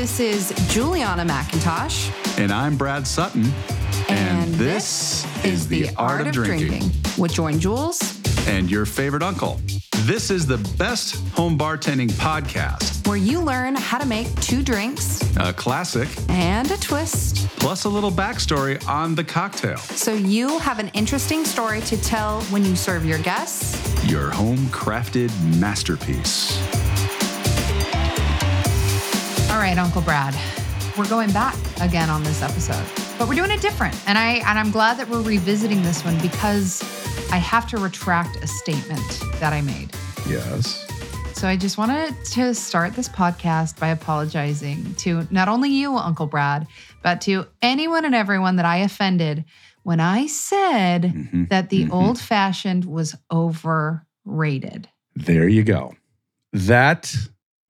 This is Juliana McIntosh. And I'm Brad Sutton. And, this, is The Art, of, Drinking. with Join Jules, and your favorite uncle. This is the best home bartending podcast, where you learn how to make two drinks a classic, and a twist. plus a little backstory on the cocktail. So you have an interesting story to tell when you serve your guests. Your home crafted masterpiece. All right, Uncle Brad. We're going back again on this episode. But we're doing it different. And I and I'm glad that we're revisiting this one because I have to retract a statement that I made. Yes. So I just wanted to start this podcast by apologizing to not only you, Uncle Brad, but to anyone and everyone that I offended when I said Mhm, that the mhm. old fashioned was overrated. There you go. That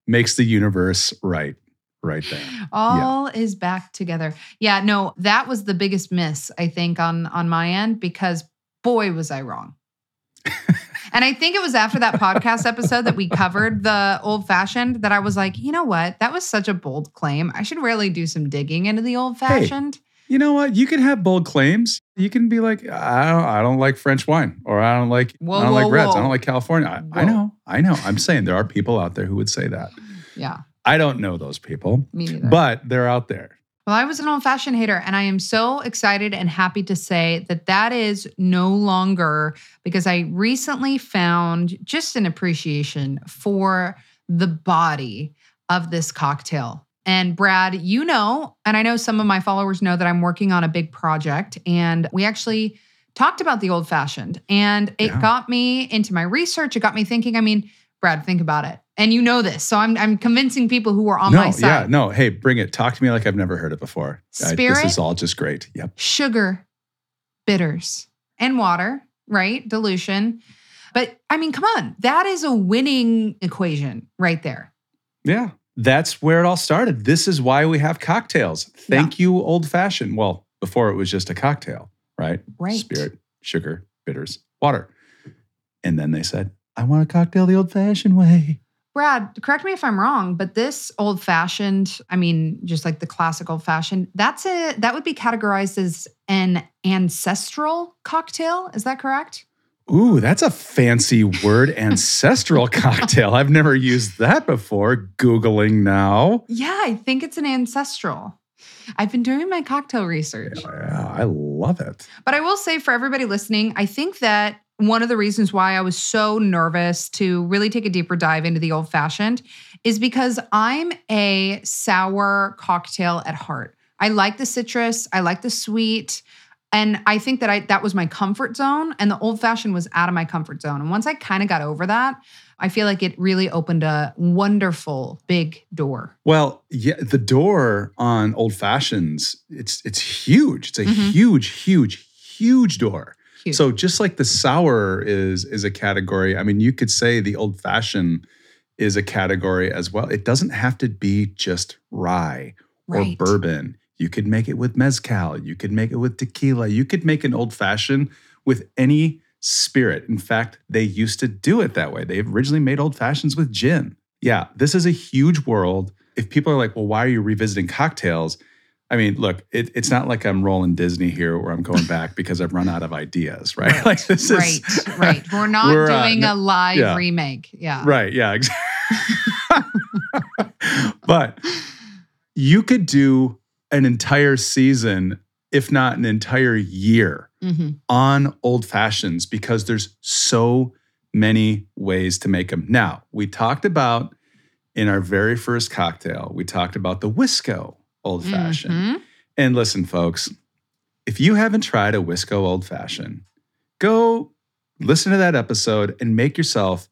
makes the universe right, right there. All is back together. Yeah, no, that was the biggest miss I think on on my end because boy was I wrong. and I think it was after that podcast episode that we covered the old fashioned that I was like, you know what? That was such a bold claim. I should really do some digging into the old fashioned. You know what? You can have bold claims. You can be like, I don't, I don't like French wine, or I don't like, Whoa, I don't whoa, like reds. I don't like California. I, I know, I know. I'm saying there are people out there who would say that. Yeah, I don't know those people, me neither. but they're out there. Well, I was an old fashioned hater, and I am so excited and happy to say that that is no longer because I recently found just an appreciation for the body of this cocktail. And Brad, you know, and I know some of my followers know that I'm working on a big project, and we actually talked about the old fashioned, and it Yeah. got me into my research. It got me thinking. I mean, Brad, think about it, and you know this, so I'm I'm convincing people who are on no, my side. yeah, no. Hey, bring it. Talk to me like I've never heard it before. I- Spirit? this is all just great. Yep. sugar, bitters, and water, right? Dilution. But I mean, come on, that is a winning equation right there. Yeah. That's where it all started. This is why we have cocktails. Thank you, old fashioned. Well, before it was just a cocktail, right? Right. Spirit, sugar, bitters, water. And then they said, I want a cocktail the old fashioned way. Brad, correct me if I'm wrong, but this old fashioned, I mean, just like the classic old fashioned, that's a that would be categorized as an ancestral cocktail. Is that correct? Ooh, that's a fancy word, ancestral cocktail. I've never used that before. Googling now. Yeah, I think it's an ancestral. I've been doing my cocktail research. Yeah, I love it. But I will say for everybody listening, I think that one of the reasons why I was so nervous to really take a deeper dive into the old fashioned is because I'm a sour cocktail at heart. I like the citrus, I like the sweet, and I think that I that was my comfort zone and the old fashioned was out of my comfort zone. And once I kind of got over that, I feel like it really opened a wonderful big door. Well, yeah, the door on old fashions, it's it's huge. It's a Mhm. huge, huge, huge door. Huge. So just like the sour is is a category, I mean, you could say the old fashioned is a category as well. It doesn't have to be just rye or bourbon. You could make it with mezcal. You could make it with tequila. You could make an old fashioned with any spirit. In fact, they used to do it that way. They originally made old fashions with gin. Yeah, this is a huge world. If people are like, well, why are you revisiting cocktails? I mean, look, it, it's not like I'm rolling Disney here where I'm going back because I've run out of ideas, right? Like this right, is right. right. We're not We're, uh, doing no- a live yeah. remake. Yeah. Right. Yeah. ex- but you could do an entire season, if not an entire year, hmm on old fashions because there's so many ways to make them. Now, we talked about in our very first cocktail, we talked about the Wisco old fashioned. Mhm. And listen, folks, if you haven't tried a Wisco old fashioned, go listen to that episode and make yourself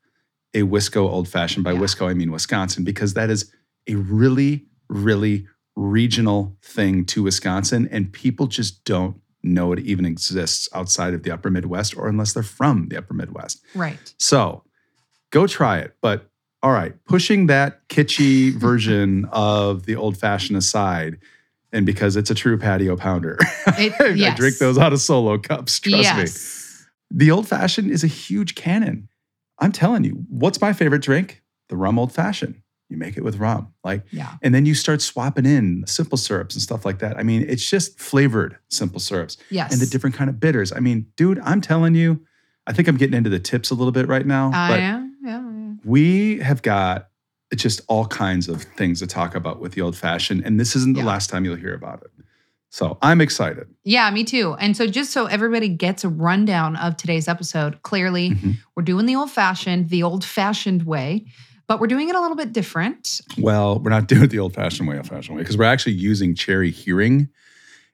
a Wisco old fashioned. By Yeah. Wisco, I mean Wisconsin, because that is a really, really regional thing to Wisconsin. And people just don't know it even exists outside of the upper Midwest or unless they're from the upper Midwest. Right. So go try it. But all right, pushing that kitschy version of the old fashioned aside, and because it's a true patio pounder, It- I drink those out of solo cups. Trust me. The old fashioned is a huge canon. I'm telling you, what's my favorite drink? The rum old fashioned. you make it with rum. Like, Yeah. and then you start swapping in simple syrups and stuff like that. I mean, it's just flavored simple syrups Yes. and the different kind of bitters. I mean, dude, I'm telling you, I think I'm getting into the tips a little bit right now. I but am. We have got just all kinds of things to talk about with the old fashioned, and this isn't the Yeah. last time you'll hear about it. So I'm excited. Yeah, me too. And so, just so everybody gets a rundown of today's episode, clearly Mhm. we're doing the old fashioned, the old fashioned way, but we're doing it a little bit different. Well, we're not doing it the old fashioned way, old fashioned way, because we're actually using cherry Heering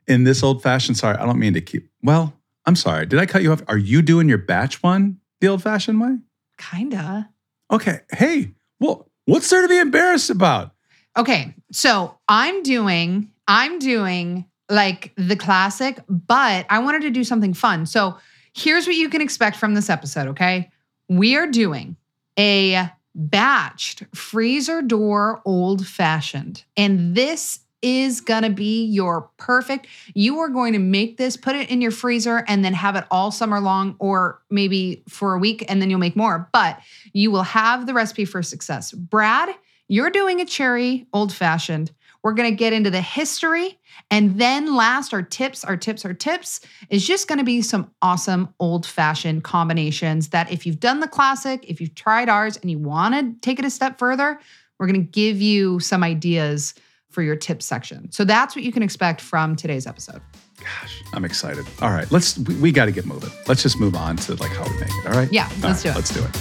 in this old fashioned. Sorry, I don't mean to keep. Well, I'm sorry. Did I cut you off? Are you doing your batch one the old fashioned way? Kinda. Okay. Hey, well, what's there to be embarrassed about? Okay, so I'm doing, I'm doing like the classic, but I wanted to do something fun. So here's what you can expect from this episode, okay? We are doing a batched freezer door old fashioned. And this is gonna be your perfect. You are going to make this, put it in your freezer, and then have it all summer long, or maybe for a week, and then you'll make more. But you will have the recipe for success. Brad, you're doing a cherry old fashioned. We're going to get into the history. And then last, our tips, our tips, our tips is just going to be some awesome old fashioned combinations that if you've done the classic, if you've tried ours and you want to take it a step further, we're going to give you some ideas for your tips section. So that's what you can expect from today's episode. Gosh, I'm excited. All right, let's. We, we got to get moving. Let's just move on to like how we make it. All right. Yeah, All let's do it. Let's do it.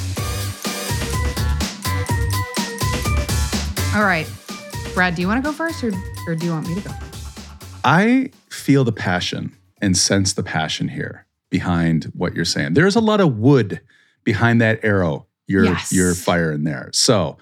All right. Brad, do you want to go first or, or do you want me to go first? I feel the passion and sense the passion here behind what you're saying. There's a lot of wood behind that arrow you're Yes. you're firing there. So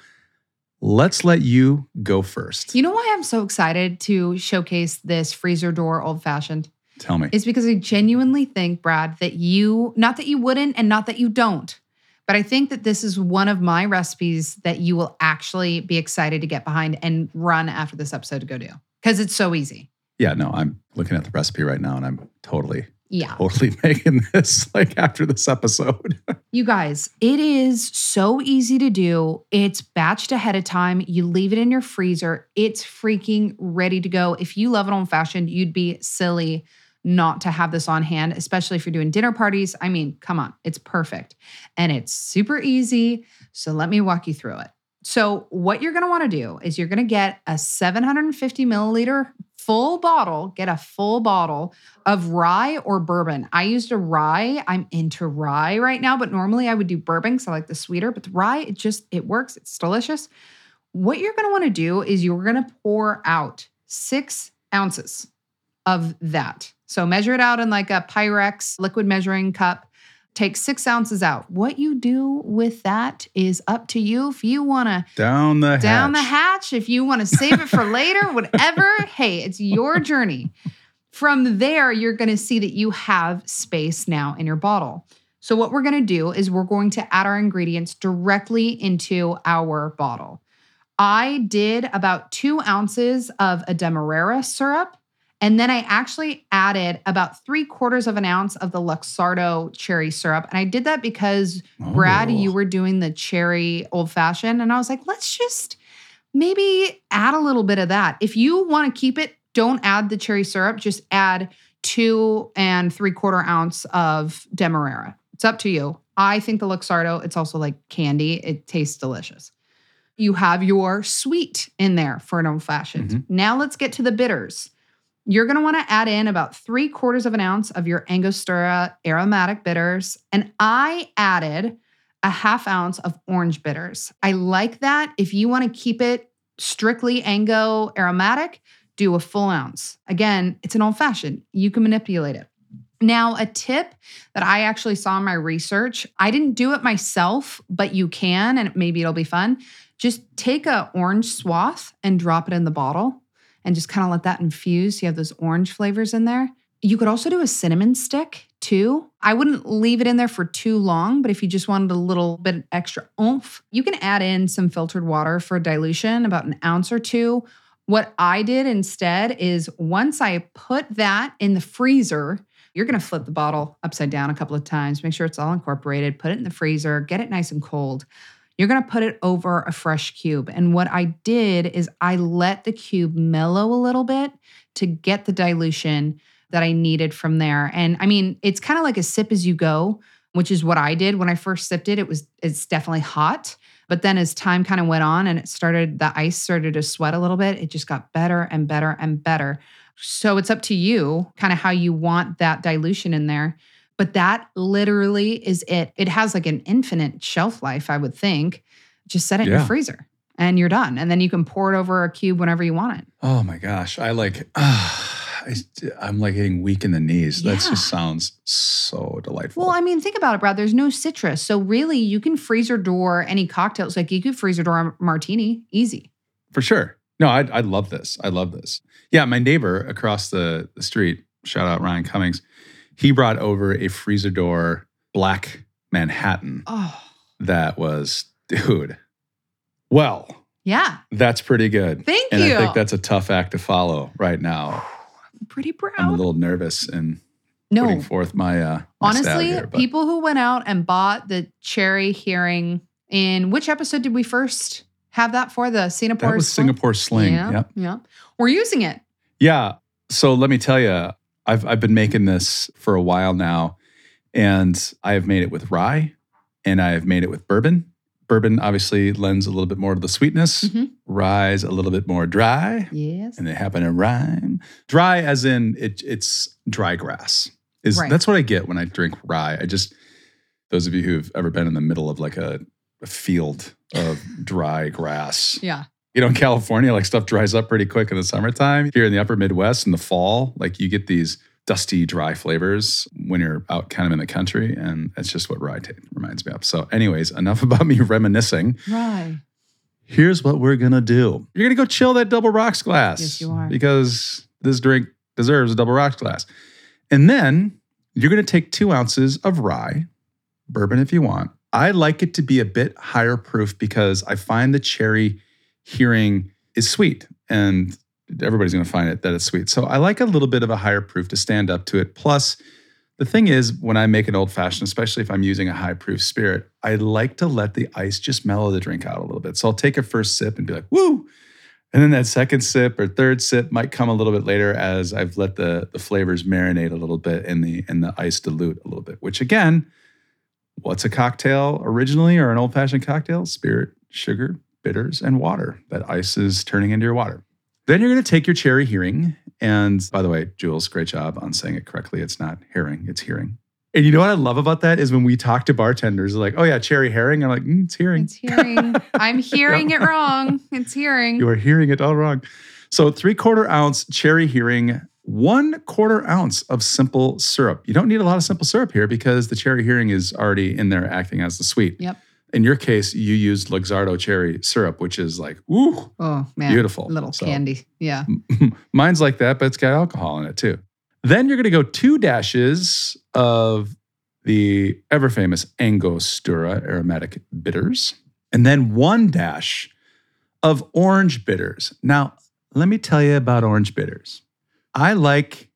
let's let you go first. You know why I'm so excited to showcase this freezer door old fashioned? Tell me. It's because I genuinely think, Brad, that you, not that you wouldn't and not that you don't, but I think that this is one of my recipes that you will actually be excited to get behind and run after this episode to go do because it's so easy. yeah, no, I'm looking at the recipe right now and I'm totally, Yeah. totally making this like after this episode. You guys, it is so easy to do. It's batched ahead of time. You leave it in your freezer. It's freaking ready to go. If you love it old fashioned, you'd be silly not to have this on hand, especially if you're doing dinner parties. I mean, come on, it's perfect. And it's super easy. So let me walk you through it. So, what you're gonna wanna do is you're gonna get a 750 milliliter full bottle, get a full bottle of rye or bourbon. I used a rye. I'm into rye right now, but normally I would do bourbon because I like the sweeter. But the rye, it just it works. It's delicious. What you're gonna want to do is you're gonna pour out six ounces of that. So measure it out in like a Pyrex liquid measuring cup. Take six ounces out. What you do with that is up to you. If you want to Down the down the hatch. hatch if you want to save it for later, whatever. Hey, it's your journey. From there, you're going to see that you have space now in your bottle. So, what we're going to do is we're going to add our ingredients directly into our bottle. I did about two ounces of a Demerara syrup. And then I actually added about three quarters of an ounce of the Luxardo cherry syrup. And I did that because Brad, Oh. you were doing the cherry old fashioned. And I was like, let's just maybe add a little bit of that. If you want to keep it, don't add the cherry syrup, just add two and three quarter ounce of Demerara. It's up to you. I think the Luxardo, it's also like candy, it tastes delicious. You have your sweet in there for an old fashioned. Mhm. Now let's get to the bitters. You're going to want to add in about three quarters of an ounce of your Angostura aromatic bitters. And I added a half ounce of orange bitters. I like that. If you want to keep it strictly Ango aromatic, do a full ounce. Again, it's an old fashioned. You can manipulate it. Now, a tip that I actually saw in my research, I didn't do it myself, but you can, and maybe it'll be fun. Just take a orange swath and drop it in the bottle and just kind of let that infuse. You have those orange flavors in there. You could also do a cinnamon stick too. I wouldn't leave it in there for too long, but if you just wanted a little bit extra oomph, you can add in some filtered water for dilution, about an ounce or two. What I did instead is once I put that in the freezer, you're going to flip the bottle upside down a couple of times, make sure it's all incorporated, put it in the freezer, get it nice and cold. You're going to put it over a fresh cube. And what I did is I let the cube mellow a little bit to get the dilution that I needed from there. And I mean, it's kind of like a sip as you go, which is what I did when I first sipped it. It was it's definitely hot. But then as time kind of went on and it started, the ice started to sweat a little bit, it just got better and better and better. So it's up to you kind of how you want that dilution in there. But that literally is it. It has like an infinite shelf life, I would think. Just set it in your freezer and you're done. And then you can pour it over a cube whenever you want it. Oh my gosh. I like, I, I'm like getting weak in the knees. That just sounds so delightful. Well, I mean, think about it, Brad. There's no citrus. So really, you can freezer door any cocktails. Like you could freezer door a martini, easy. For sure. No, I, I love this. I love this. Yeah, my neighbor across the, the street, shout out Ryan Cummings, he brought over a freezer door black Manhattan Oh, that was, dude, well, yeah. that's pretty good. Thank and you. I think that's a tough act to follow right now. pretty proud. I'm a little nervous putting no, forth my, uh, my honestly, here, people who went out and bought the cherry Heering in which episode did we first have that for? The Singapore. that was Sling? Singapore Sling. Yeah, Yep. yeah. We're using it. Yeah. So let me tell you, I've I've been making this for a while now, and I have made it with rye, and I have made it with bourbon. Bourbon obviously lends a little bit more to the sweetness. Mhm. Rye's a little bit more dry, Yes. and they happen to rhyme. Dry, as in it, it's dry grass. Is Right. that's what I get when I drink rye. I just those of you who've ever been in the middle of like a, a field of dry grass Yeah. You know, in California, like stuff dries up pretty quick in the summertime. Here in the upper Midwest in the fall, like you get these dusty, dry flavors when you're out kind of in the country. And that's just what rye reminds me of. So, anyways, enough about me reminiscing. Right. Here's what we're going to do you're going to go chill that double rocks glass. Yes, you are. Because this drink deserves a double rocks glass. And then you're going to take two ounces of rye, bourbon if you want. I like it to be a bit higher proof because I find the cherry Heering is sweet and everybody's going to find it that it's sweet. So I like a little bit of a higher proof to stand up to it. Plus, the thing is, when I make an old fashioned, especially if I'm using a high proof spirit, I like to let the ice just mellow the drink out a little bit. So I'll take a first sip and be like, woo. And then that second sip or third sip might come a little bit later as I've let the, the flavors marinate a little bit and the and the ice dilute a little bit, which again, what's a cocktail originally or an old fashioned cocktail? Spirit, sugar, bitters, and water. That ice is turning into your water. Then you're going to take your cherry Heering. And by the way, Jules, great job on saying it correctly. It's not herring, it's hearing. And you know what I love about that is when we talk to bartenders, like, oh, yeah, cherry herring. I'm like, mm, it's hearing. It's hearing. I'm hearing it wrong. It's hearing. You are hearing it all wrong. So, three quarter ounce cherry Heering, one quarter ounce of simple syrup. You don't need a lot of simple syrup here because the cherry Heering is already in there acting as the sweet. Yep. In your case, you used Luxardo cherry syrup, which is like, ooh, Oh man, Beautiful. little So- candy. Yeah. mine's like that, but it's got alcohol in it too. Then you're going to go two dashes of the ever famous Angostura aromatic bitters, and then one dash of orange bitters. Now, let me tell you about orange bitters. I like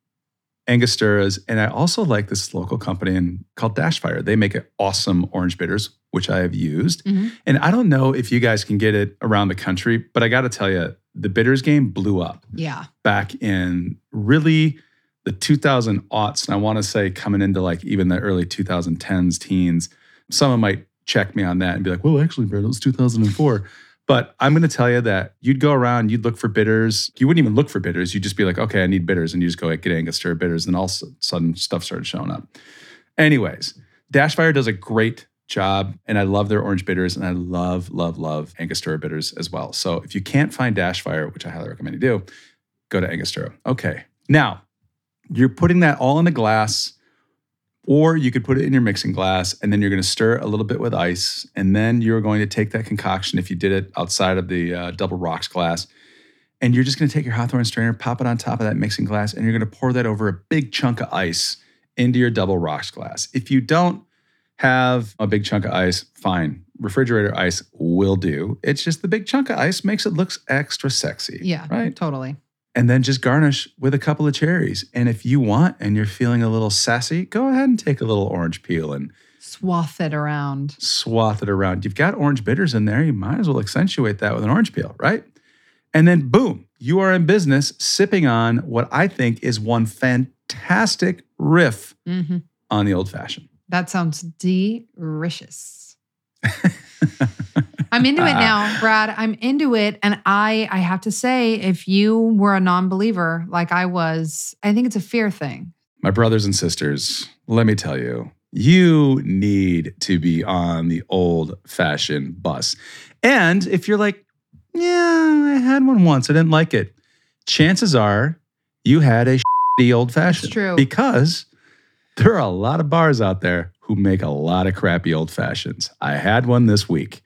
Angosturas, and I also like this local company in, called Dashfire. They make awesome orange bitters, which I have used. Mhm. And I don't know if you guys can get it around the country, but I got to tell you, the bitters game blew up Yeah. back in really the 2000 aughts. And I want to say coming into like even the early 2010s, teens. Someone might check me on that and be like, well, actually, Brad, it was 2004. But I'm going to tell you that you'd go around, you'd look for bitters. You wouldn't even look for bitters. You'd just be like, okay, I need bitters. And you just go get Angostura bitters. And all of a sudden, stuff started showing up. Anyways, Dashfire does a great job. And I love their orange bitters. And I love, love, love Angostura bitters as well. So if you can't find Dashfire, which I highly recommend you do, go to Angostura. Okay. Now, you're putting that all in a glass, or you could put it in your mixing glass, and then you're going to stir a little bit with ice. And then you're going to take that concoction, if you did it outside of the uh, double rocks glass, and you're just going to take your Hawthorne strainer, pop it on top of that mixing glass, and you're going to pour that over a big chunk of ice into your double rocks glass. If you don't have a big chunk of ice, fine. Refrigerator ice will do. It's just the big chunk of ice makes it looks extra sexy. Yeah. Right Totally. And then just garnish with a couple of cherries. And if you want and you're feeling a little sassy, go ahead and take a little orange peel and Swath it around. swath it around. You've got orange bitters in there. You might as well accentuate that with an orange peel, right? And then boom, you are in business sipping on what I think is one fantastic riff hmm on the old fashioned. That sounds delicious. I'm into it uh, now, Brad. I'm into it. And I I have to say, if you were a non-believer like I was, I think it's a fear thing. My brothers and sisters, let me tell you, you need to be on the old fashioned bus. And if you're like, yeah, I had one once, I didn't like it, chances are you had a shitty old fashioned. true. Because there are a lot of bars out there who make a lot of crappy old fashions. I had one this week,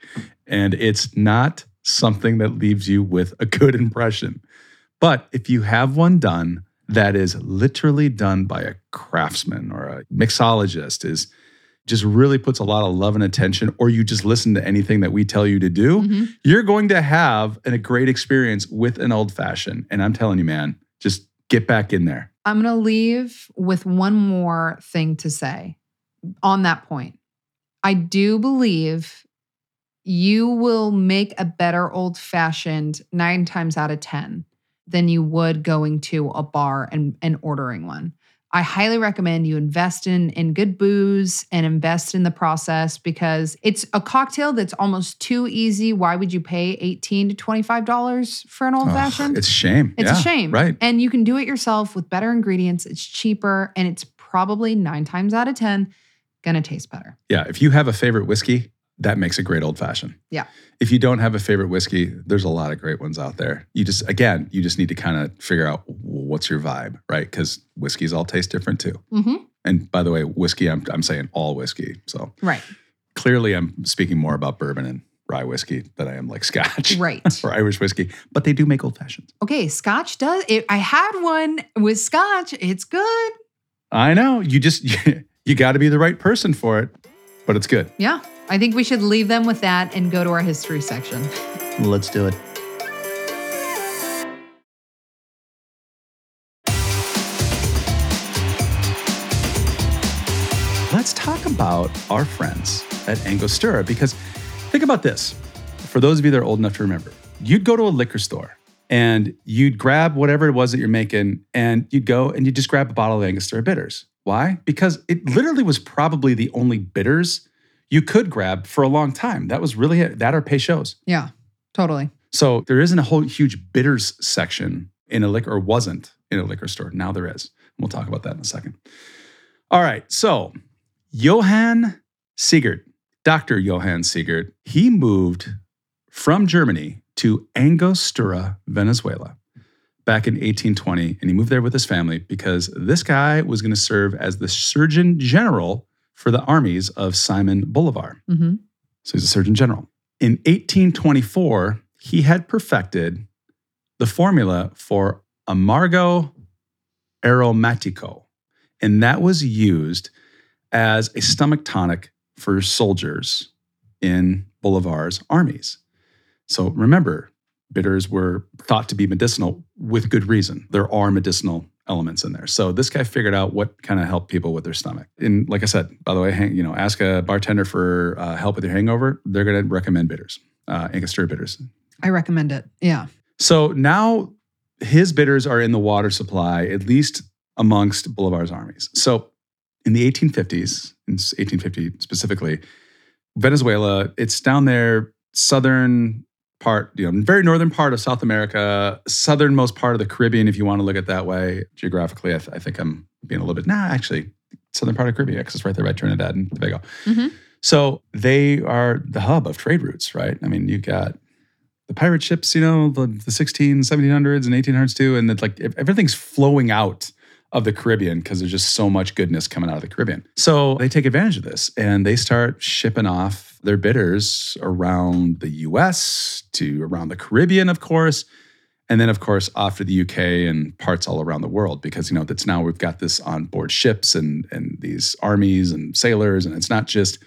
and it's not something that leaves you with a good impression. But if you have one done that is literally done by a craftsman or a mixologist, is just really puts a lot of love and attention, or you just listen to anything that we tell you to do, Mhm. you're going to have an- a great experience with an old fashioned. And I'm telling you, man, just get back in there. I'm going to leave with one more thing to say on that point. I do believe you will make a better old fashioned nine times out of 10 than you would going to a bar and, and ordering one. I highly recommend you invest in in good booze and invest in the process because it's a cocktail that's almost too easy. Why would you pay 18 to $25 for an old fashioned? it's a shame. It's Yeah, a shame. Right. And you can do it yourself with better ingredients. It's cheaper and it's probably nine times out of 10 gonna taste better. Yeah. If you have a favorite whiskey, that makes a great old fashioned. Yeah. If you don't have a favorite whiskey, there's a lot of great ones out there. You just, again, you just need to kind of figure out what's your vibe, right? Because whiskeys all taste different too. Mm-hmm. And by the way, whiskey, I'm, I'm saying all whiskey. So Right. clearly I'm speaking more about bourbon and rye whiskey than I am like scotch Right. or Irish whiskey, but they do make old fashions. okay. Scotch does it. I had one with scotch. It's good. I know. You just, you got to be the right person for it, but it's good. Yeah. I think we should leave them with that and go to our history section. Let's do it. Let's talk about our friends at Angostura because think about this. For those of you that are old enough to remember, you'd go to a liquor store and you'd grab whatever it was that you're making and you'd go and you'd just grab a bottle of Angostura bitters. Why? Because it literally was probably the only bitters you could grab for a long time. That was really it. That or Peychaud's. Yeah. Totally. So there isn't a whole huge bitters section in a liquor, or wasn't in a liquor store. Now there is. We'll talk about that in a second. All right. So Johann Siegert, Dr. Johann Siegert, he moved from Germany to Angostura, Venezuela back in 1820. And he moved there with his family because this guy was going to serve as the Surgeon General for the armies of Simon Bolivar. Mm-hmm. So he's a Surgeon General. In 1824, he had perfected the formula for amargo aromatico, and that was used as a stomach tonic for soldiers in Bolivar's armies. So remember, bitters were thought to be medicinal with good reason. There are medicinal elements in there. So this guy figured out what kind of helped people with their stomach. And like I said, by the way, hang, you know, ask a bartender for uh, help with your hangover. They're going to recommend bitters, uh, Angostura bitters. I recommend it. Yeah. So now his bitters are in the water supply, at least amongst Bolivar's armies. So in the 1850s, in 1850 specifically, Venezuela, it's down there, southern part, you know, very northern part of South America, southernmost part of the Caribbean, if you want to look at it that way. Geographically, I, th- I think I'm being a little bit, nah, actually, southern part of Caribbean, because it's right there by Trinidad and Tobago. Mhm. So they are the hub of trade routes, right? I mean, you've got the pirate ships, you know, the, the 16, 1700s and 1800s too. And it's like everything's flowing out of the Caribbean because there's just so much goodness coming out of the Caribbean. So they take advantage of this and they start shipping off their bitters around the US to around the Caribbean, of course. And then, of course, off to the UK and parts all around the world because, you know, that's now we've got this on board ships and, and these armies and sailors. And it's not just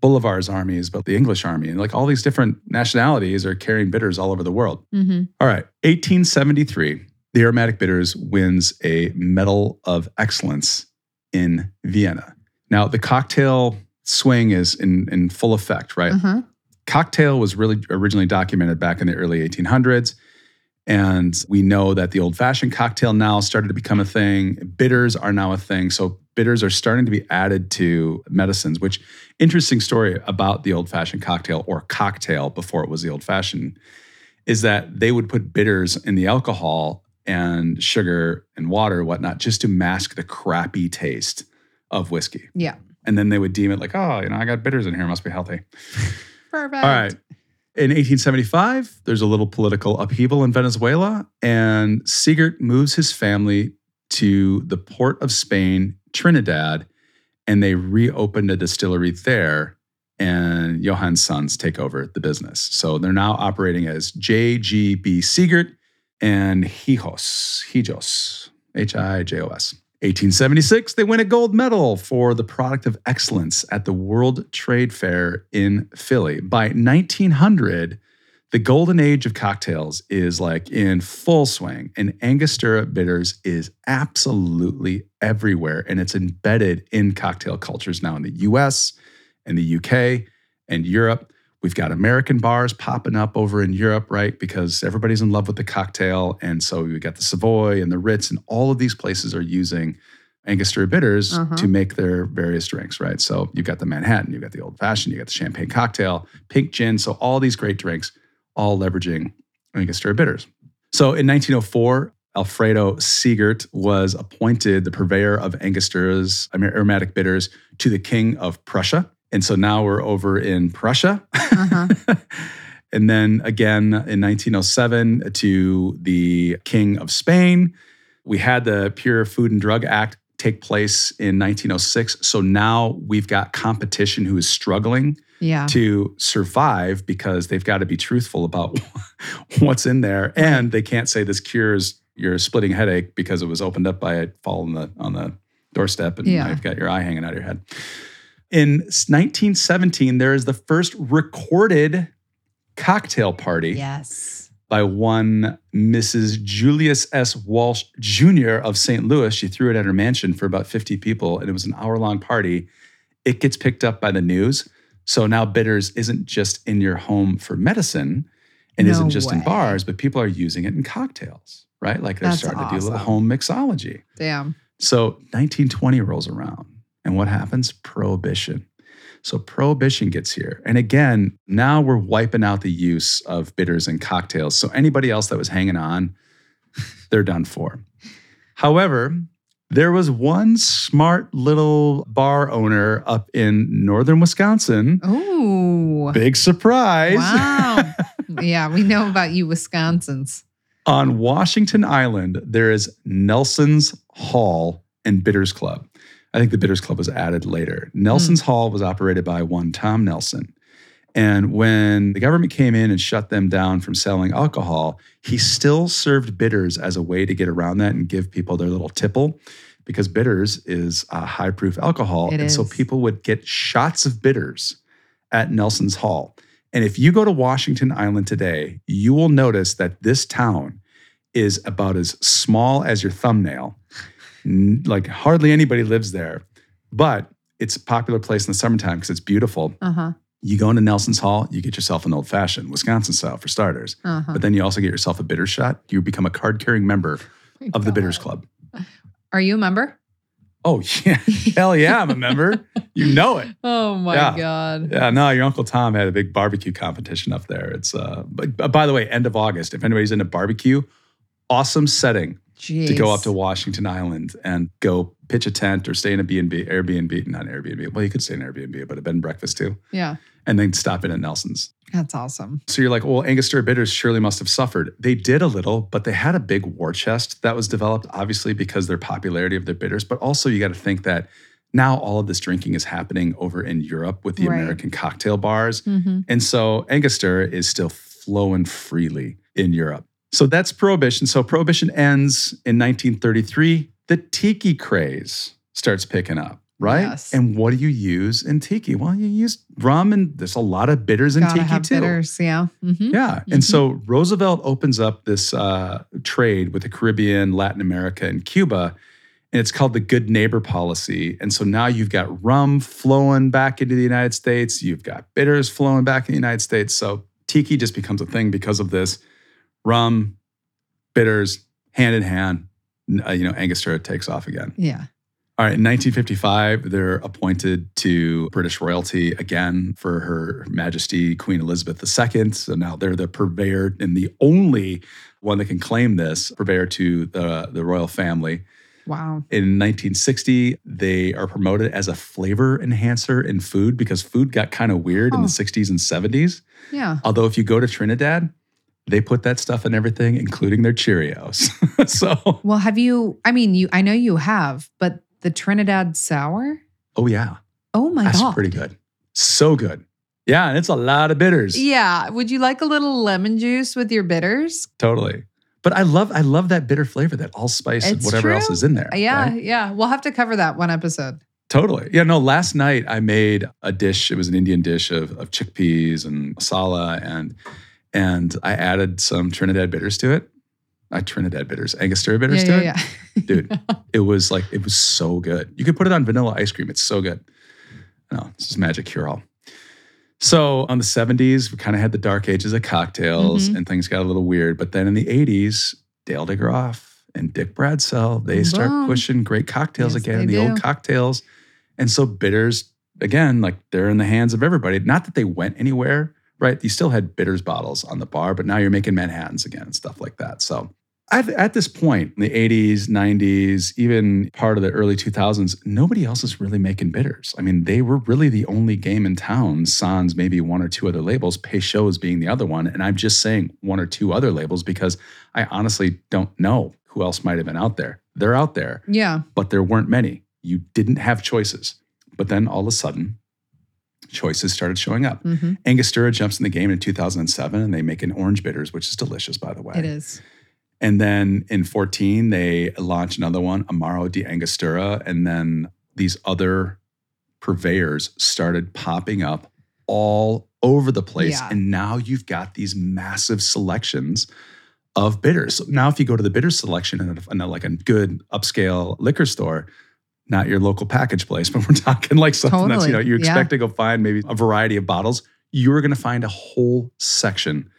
Bolivar's armies, but the English army. And like all these different nationalities are carrying bitters all over the world. Mm-hmm. All right, 1873, the Aromatic Bitters wins a Medal of Excellence in Vienna. Now, the cocktail swing is in, in full effect, right? Mhm. Cocktail was really originally documented back in the early 1800s. And we know that the old fashioned cocktail now started to become a thing. Bitters are now a thing. So bitters are starting to be added to medicines, which interesting story about the old fashioned cocktail or cocktail before it was the old fashioned is that they would put bitters in the alcohol and sugar and water, whatnot, just to mask the crappy taste of whiskey. Yeah. And then they would deem it like, oh, you know, I got bitters in here, must be healthy. Perfect. All right. In 1875, there's a little political upheaval in Venezuela, and Siegert moves his family to the port of Spain, Trinidad, and they reopened a distillery there. And Johann's sons take over the business. So they're now operating as JGB Siegert and Hijos, Hijos, H I J O S. 1876, they win a gold medal for the product of excellence at the World Trade Fair in Philly. By 1900, the golden age of cocktails is like in full swing, and Angostura bitters is absolutely everywhere, and it's embedded in cocktail cultures now in the US and the UK and Europe. We've got American bars popping up over in Europe, right? Because everybody's in love with the cocktail. And so we got the Savoy and the Ritz, and all of these places are using Angostura bitters Uh-huh. to make their various drinks, right? So you've got the Manhattan, you've got the old fashioned, you've got the champagne cocktail, pink gin. So all these great drinks, all leveraging Angostura bitters. So in 1904, Alfredo Siegert was appointed the purveyor of Angostura's aromatic bitters to the King of Prussia. And so now we're over in Prussia. Uh-huh. and then again in 1907 to the King of Spain. We had the Pure Food and Drug Act take place in 1906. So now we've got competition who is struggling Yeah. to survive because they've got to be truthful about what's in there. And they can't say this cures your splitting headache because it was opened up by a fall on the, on the doorstep and Yeah. you've got your eye hanging out of your head. In 1917, there is the first recorded cocktail party Yes. by one Mrs. Julius S. Walsh Jr. of St. Louis. She threw it at her mansion for about 50 people, and it was an hour long party. It gets picked up by the news. So now bitters isn't just in your home for medicine and No isn't just in bars, but people are using it in cocktails, right? Like they're That's starting to do a little home mixology. Damn. So 1920 rolls around, and what happens? Prohibition. So prohibition gets here. And again, now we're wiping out the use of bitters and cocktails. So anybody else that was hanging on, they're done for. However, there was one smart little bar owner up in northern Wisconsin. Ooh. Big surprise. Wow. yeah, we know about you, Wisconsins. On Washington Island, there is Nelson's Hall and Bitters Club. I think the Bitters Club was added later. Nelson's hmm. Hall was operated by one Tom Nelson. And when the government came in and shut them down from selling alcohol, he still served bitters as a way to get around that and give people their little tipple because bitters is a high proof alcohol. It and so people would get shots of bitters at Nelson's Hall. And if you go to Washington Island today, you will notice that this town is about as small as your thumbnail. Like hardly anybody lives there, but it's a popular place in the summertime because it's beautiful. Uh huh. You go into Nelson's Hall, you get yourself an old fashioned, Wisconsin style for starters. Uh huh. But then you also get yourself a bitter shot. You become a card carrying member of the Bitters Club. Are you a member? Oh, yeah. Hell yeah, I'm a member. You know it. Oh my Yeah. God. Yeah, no, your Uncle Tom had a big barbecue competition up there. It's, uh, but, but by the way, end of August, if anybody's into barbecue, awesome setting Jeez. to go up to Washington Island and go pitch a tent or stay in a B&B, Airbnb, not Airbnb. Well, you could stay in Airbnb, but a bed and breakfast too. Yeah. And then stop in at Nelson's. That's awesome. So you're like, well, Angostura bitters surely must have suffered. They did a little, but they had a big war chest that was developed, obviously because their popularity of their bitters. But also, you got to think that now all of this drinking is happening over in Europe with the Right. American cocktail bars. Mm-hmm. And so Angostura is still flowing freely in Europe. So that's Prohibition. So Prohibition ends in 1933. The tiki craze starts picking up, right? Yes. And what do you use in tiki? Well, you use rum, and there's a lot of bitters in Gotta tiki have too. bitters. Yeah. Mm-hmm. Yeah. And so Roosevelt opens up this uh, trade with the Caribbean, Latin America, and Cuba. and it's called the good neighbor policy. And so now you've got rum flowing back into the United States, you've got bitters flowing back in the United States. So tiki just becomes a thing because of this. Rum, bitters, hand in hand. Uh, you know, Angostura takes off again. Yeah. All right, in 1955, they're appointed to British royalty again for Her Majesty Queen Elizabeth II. So now they're the purveyor and the only one that can claim this purveyor to the, the royal family. Wow. In 1960, they are promoted as a flavor enhancer in food because food got kind of weird in the 60s and 70s. Yeah. Although, if you go to Trinidad, they put that stuff in everything, including their Cheerios. so, Well, have you? I mean, you. I know you have, but the Trinidad sour. oh, yeah, Oh my that's god. That's pretty good. So good. Yeah, and it's a lot of bitters. Yeah. Would you like a little lemon juice with your bitters? Totally. But I love I love that bitter flavor, that allspice and It's whatever else is in there. Yeah. right? Yeah. We'll have to cover that one episode. Totally. Yeah, no, last night I made a dish. It was an Indian dish of, of chickpeas and masala and and I added some Trinidad bitters to it. Not Trinidad bitters, Angostura bitters yeah, to yeah, it. yeah. Dude, it was like it was so good. You could put it on vanilla ice cream. It's so good. No, this is magic cure all. So on the 70s, we kind of had the dark ages of cocktails Mhm. and things got a little weird. But then in the 80s, Dale DeGroff and Dick Bradsell, they start pushing great cocktails Yes, again, the do. old cocktails. And so bitters, again, like they're in the hands of everybody. Not that they went anywhere, right? You still had bitters bottles on the bar, but now you're making Manhattans again and stuff like that. So at, at this point in the 80s, 90s, even part of the early 2000s, nobody else is really making bitters. I mean, they were really the only game in town, sans maybe one or two other labels, Peychaud's being the other one. And I'm just saying one or two other labels because I honestly don't know who else might have been out there. They're out there, Yeah. but there weren't many. You didn't have choices. But then all of a sudden, choices started showing up. hmm Angostura jumps in the game in 2007 and they make an orange bitters, which is delicious, by the way. It is. And then in 14, they launch another one, Amaro de Angostura. And then these other purveyors started popping up all over the place. Yeah. And now you've got these massive selections of bitters. So now, if you go to the bitter selection in, a, in a, like a good upscale liquor store, not your local package place, but we're talking like something that's, you know, Totally. you Yeah. expect to go find maybe a variety of bottles. You're going to find a whole section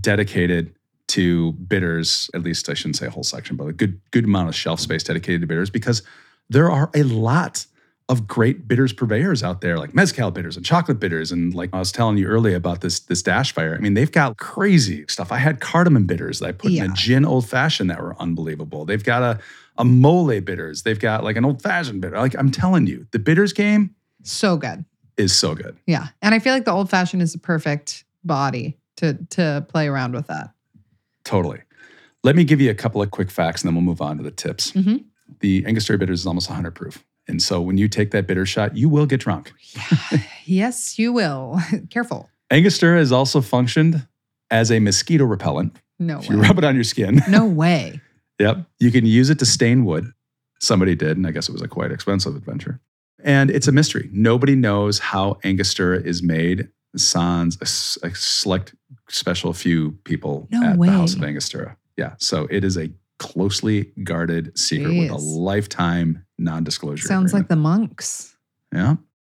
dedicated to bitters. At least I shouldn't say a whole section, but a good good amount of shelf space dedicated to bitters because there are a lot of great bitters purveyors out there, like mezcal bitters and chocolate bitters. And like I was telling you earlier about this this Dashfire. I mean, they've got crazy stuff. I had cardamom bitters that I put in a gin old fashioned that were unbelievable. They've got a a mole bitters. They've got like an old fashioned bitter. Like I'm telling you, the bitters game So good. is so good. Yeah. And I feel like the old fashioned is the perfect body to to play around with that. Totally. Let me give you a couple of quick facts and then we'll move on to the tips. Mhm. The Angostura bitters is almost 100 proof. And so when you take that bitter shot, you will get drunk. yes, you will. Careful. Angostura has also functioned as a mosquito repellent. No If you rub it on your skin, No way. Yep, you can use it to stain wood. Somebody did, and I guess it was a quite expensive adventure. And it's a mystery. Nobody knows how Angostura is made, sans a select special few people No at way. the House of Angostura. Yeah, so it is a closely guarded secret with a lifetime non-disclosure. Sounds like the monks. Yeah.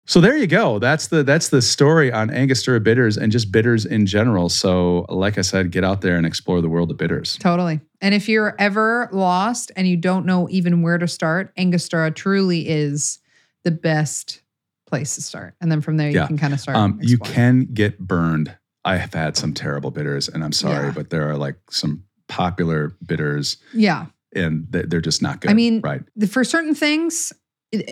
So there you go. That's the that's the story on Angostura bitters and just bitters in general. So like I said, get out there and explore the world of bitters. Totally. And if you're ever lost and you don't know even where to start, Angostura truly is the best place to start. And then from there, Yeah. you can kind of start. Um, you can get burned. I have had some terrible bitters, and I'm sorry, Yeah. but there are like some popular bitters, Yeah. and they- they're just not good. I mean, right? For certain things,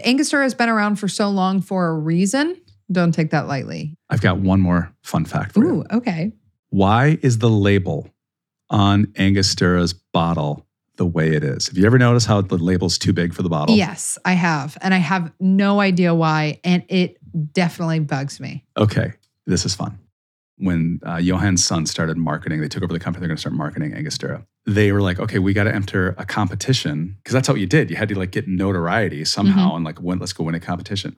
Angostura has been around for so long for a reason. Don't take that lightly. I've got one more fun fact for you. Ooh, okay. Why is the label on Angostura's bottle the way it is? Have you ever noticed how the label's too big for the bottle? Yes, I have. And I have no idea why. And it definitely bugs me. Okay, this is fun. When uh, Johann's son started marketing, they took over the company. They're going to start marketing Angostura. They were like, okay, we got to enter a competition because that's how you did. You had to like get notoriety somehow mm-hmm. and like, win, let's go win a competition.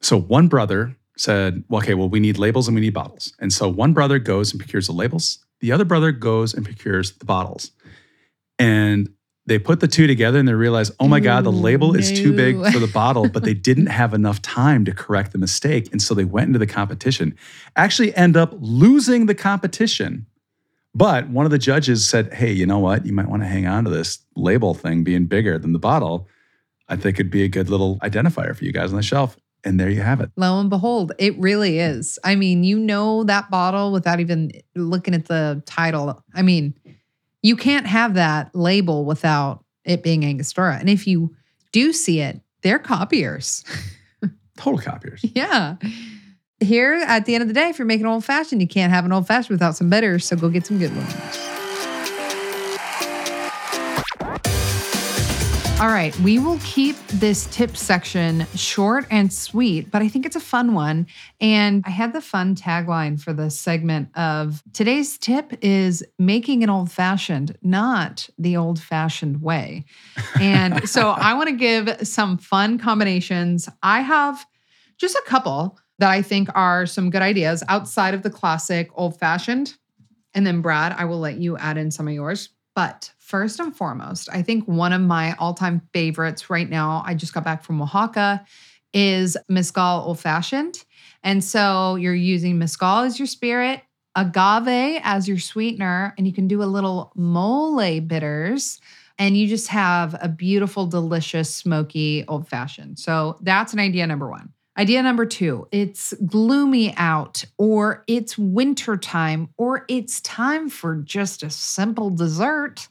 So one brother said, well, okay, well, we need labels and we need bottles. And so one brother goes and procures the labels. The other brother goes and procures the bottles. And They put the two together and they realized, oh my God, the Ooh, label is too big for the bottle, but they didn't have enough time to correct the mistake. And so they went into the competition, actually end up losing the competition. But one of the judges said, hey, you know what? You might want to hang on to this label thing being bigger than the bottle. I think it'd be a good little identifier for you guys on the shelf. And there you have it. Lo and behold, it really is. I mean, you know that bottle without even looking at the title. I mean, you can't have that label without it being Angostura. And if you do see it, they're copiers. Total copiers. yeah. Here at the end of the day, if you're making old fashioned, you can't have an old fashioned without some bitters. So go get some good ones. All right, we will keep this tip section short and sweet, but I think it's a fun one. And I had the fun tagline for this segment of today's tip is making an old fashioned, not the old fashioned way. And so I want to give some fun combinations. I have just a couple that I think are some good ideas outside of the classic old fashioned. And then, Brad, I will let you add in some of yours. But first and foremost, I think one of my all time favorites right now, I just got back from Oaxaca, is Mescal Old Fashioned. And so you're using Mescal as your spirit, agave as your sweetener, and you can do a little mole bitters. And you just have a beautiful, delicious, smoky old fashioned. So that's an idea number one. Idea number two it's gloomy out, or it's wintertime, or it's time for just a simple dessert.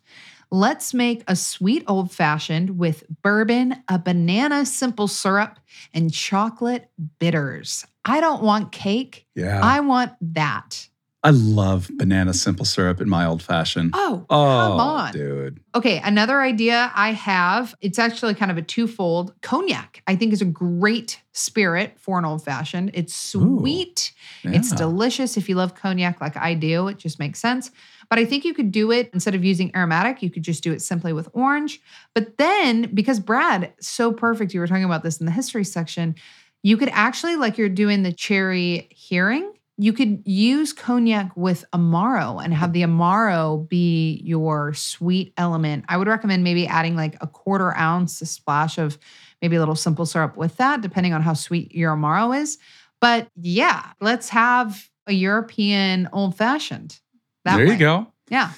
Let's make a sweet old fashioned with bourbon, a banana simple syrup, and chocolate bitters. I don't want cake. Yeah. I want that. I love banana simple syrup in my old fashioned. Oh, Oh, come on. dude. Okay, another idea I have, it's actually kind of a twofold. Cognac, I think, is a great spirit for an old fashioned. It's Ooh, sweet, it's delicious. If you love cognac like I do, it just makes sense. But I think you could do it instead of using aromatic, you could just do it simply with orange. But then, because Brad, so perfect, you were talking about this in the history section, you could actually, like you're doing the cherry Heering, you could use cognac with Amaro and have the Amaro be your sweet element. I would recommend maybe adding like a quarter ounce, a splash of maybe a little simple syrup with that, depending on how sweet your Amaro is. But yeah, let's have a European old fashioned. there you go. Yeah.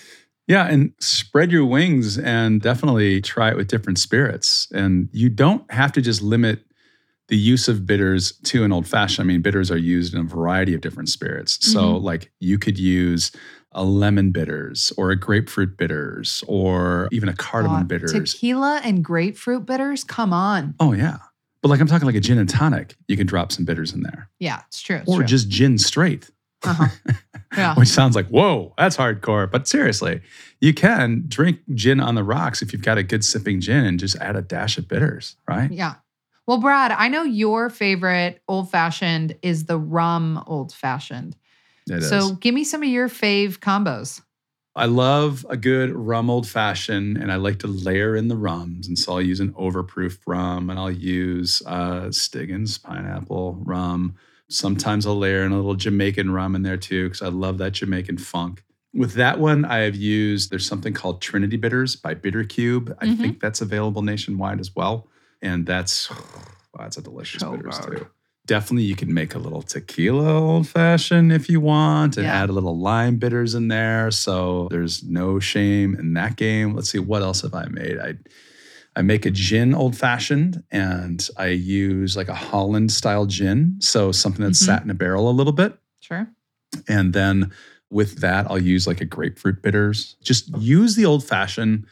Yeah, and spread your wings and definitely try it with different spirits. And you don't have to just limit the use of bitters to an old fashioned. I mean, bitters are used in a variety of different spirits. So, Mhm. like, you could use a lemon bitters or a grapefruit bitters or even a cardamom God, bitters. Tequila and grapefruit bitters. Come on. Oh, yeah. But like, I'm talking like a gin and tonic. You can drop some bitters in there Yeah, it's true. It's or true. just gin straight. uh-huh. Yeah. which sounds like whoa that's hardcore but seriously you can drink gin on the rocks if you've got a good sipping gin and just add a dash of bitters right Yeah. Well, Brad, I know your favorite old fashioned is the rum old fashioned. It is. So give me some of your fave combos. i love a good rum old fashioned and i like to layer in the rums and so i'll use an overproof rum and i'll use uh, stiggins pineapple rum sometimes i'll layer in a little jamaican rum in there too because i love that jamaican funk with that one i have used there's something called trinity bitters by bitter cube i Mhm. think that's available nationwide as well and that's that's a delicious So bitters good. too definitely you can make a little tequila old fashioned if you want and Yeah. add a little lime bitters in there so there's no shame in that game let's see what else have i made i I make a gin old fashioned and I use like a Holland style gin. So something that's Mhm. sat in a barrel a little bit. Sure. And then with that, I'll use like a grapefruit bitters. Just use the old fashioned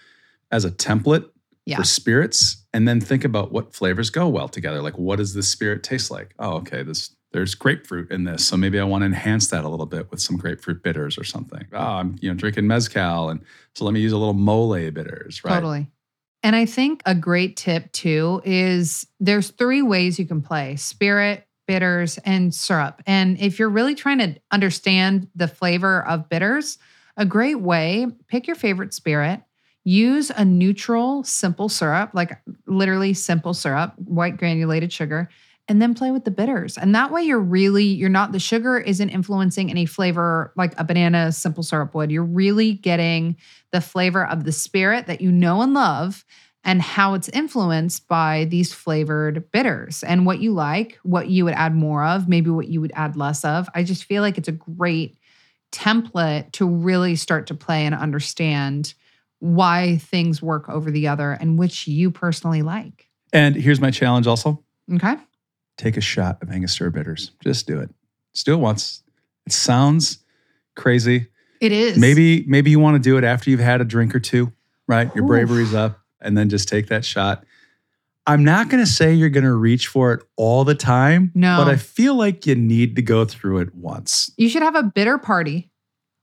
as a template Yeah. for spirits and then think about what flavors go well together. Like, what does this spirit taste like? Oh, okay, this there's grapefruit in this. So maybe I want to enhance that a little bit with some grapefruit bitters or something. Oh, I'm you know drinking mezcal. And so let me use a little mole bitters, right? Totally. And I think a great tip too is there's three ways you can play spirit, bitters, and syrup. And if you're really trying to understand the flavor of bitters, a great way, pick your favorite spirit, use a neutral, simple syrup, like literally simple syrup, white granulated sugar, and then play with the bitters. And that way you're really you're not the sugar isn't influencing any flavor like a banana simple syrup would. You're really getting the flavor of the spirit that you know and love and how it's influenced by these flavored bitters and what you like, what you would add more of, maybe what you would add less of. I just feel like it's a great template to really start to play and understand why things work over the other and which you personally like. And here's my challenge also Okay. take a shot of Angostura bitters. Just do it. Just do it once. It sounds crazy. It is. Maybe maybe you want to do it after you've had a drink or two, right? Your Oof. bravery's up, and then just take that shot. I'm not going to say you're going to reach for it all the time, No. but I feel like you need to go through it once. you should have a bitter party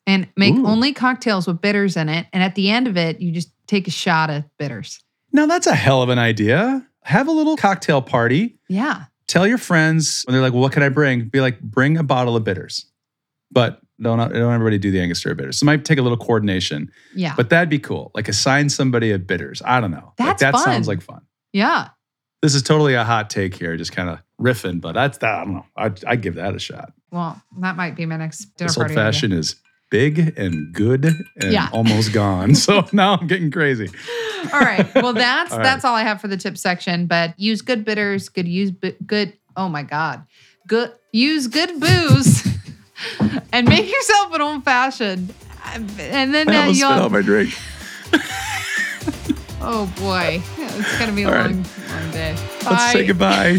and make Ooh. only cocktails with bitters in it. And at the end of it, you just take a shot of bitters. Now that's a hell of an idea. Have a little cocktail party. Yeah. Tell your friends when they're like, well, "What can I bring?" Be like, "Bring a bottle of bitters," but don't don't everybody do the Angostura bitters. So it might take a little coordination, Yeah. but that'd be cool. Like assign somebody a bitters. I don't know. Like, That's that fun. sounds like fun. yeah. This is totally a hot take here, just kind of riffing, but that's that. I don't know. I'd, I'd give that a shot. Well, that might be my next dinner this old party. idea. fashioned is big and good and Yeah. almost gone. So now I'm getting crazy. all right. Well, that's All right. that's all I have for the tip section. But use good bitters. Good use good. Oh my god. Good use good booze, and make yourself an old fashioned. And then I uh, almost spit out you'll. my drink. Oh boy, it's gonna be a All right. long, long day. Let's say goodbye.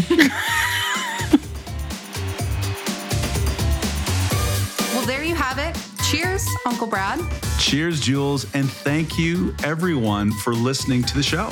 Uncle Brad. Cheers, Jules, and thank you everyone for listening to the show.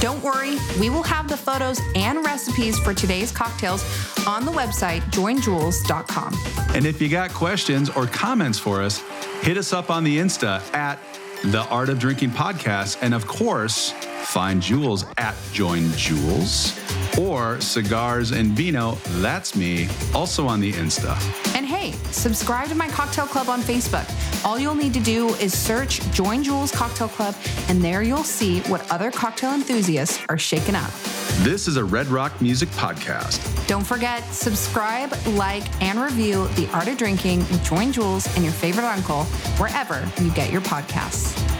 Don't worry, we will have the photos and recipes for today's cocktails on the website joinjules.com. And if you got questions or comments for us, hit us up on the Insta at the Art of Drinking Podcast. And of course, find Jules at Join Jules or Cigars and Vino, that's me, also on the Insta. And hey, subscribe to my cocktail club on Facebook. All you'll need to do is search Join Jules Cocktail Club, and there you'll see what other cocktail enthusiasts are shaking up. This is a Redd Rock Music Podcast. Don't forget, subscribe, like, and review The Art of Drinking with Join Jules and your favorite uncle wherever you get your podcasts.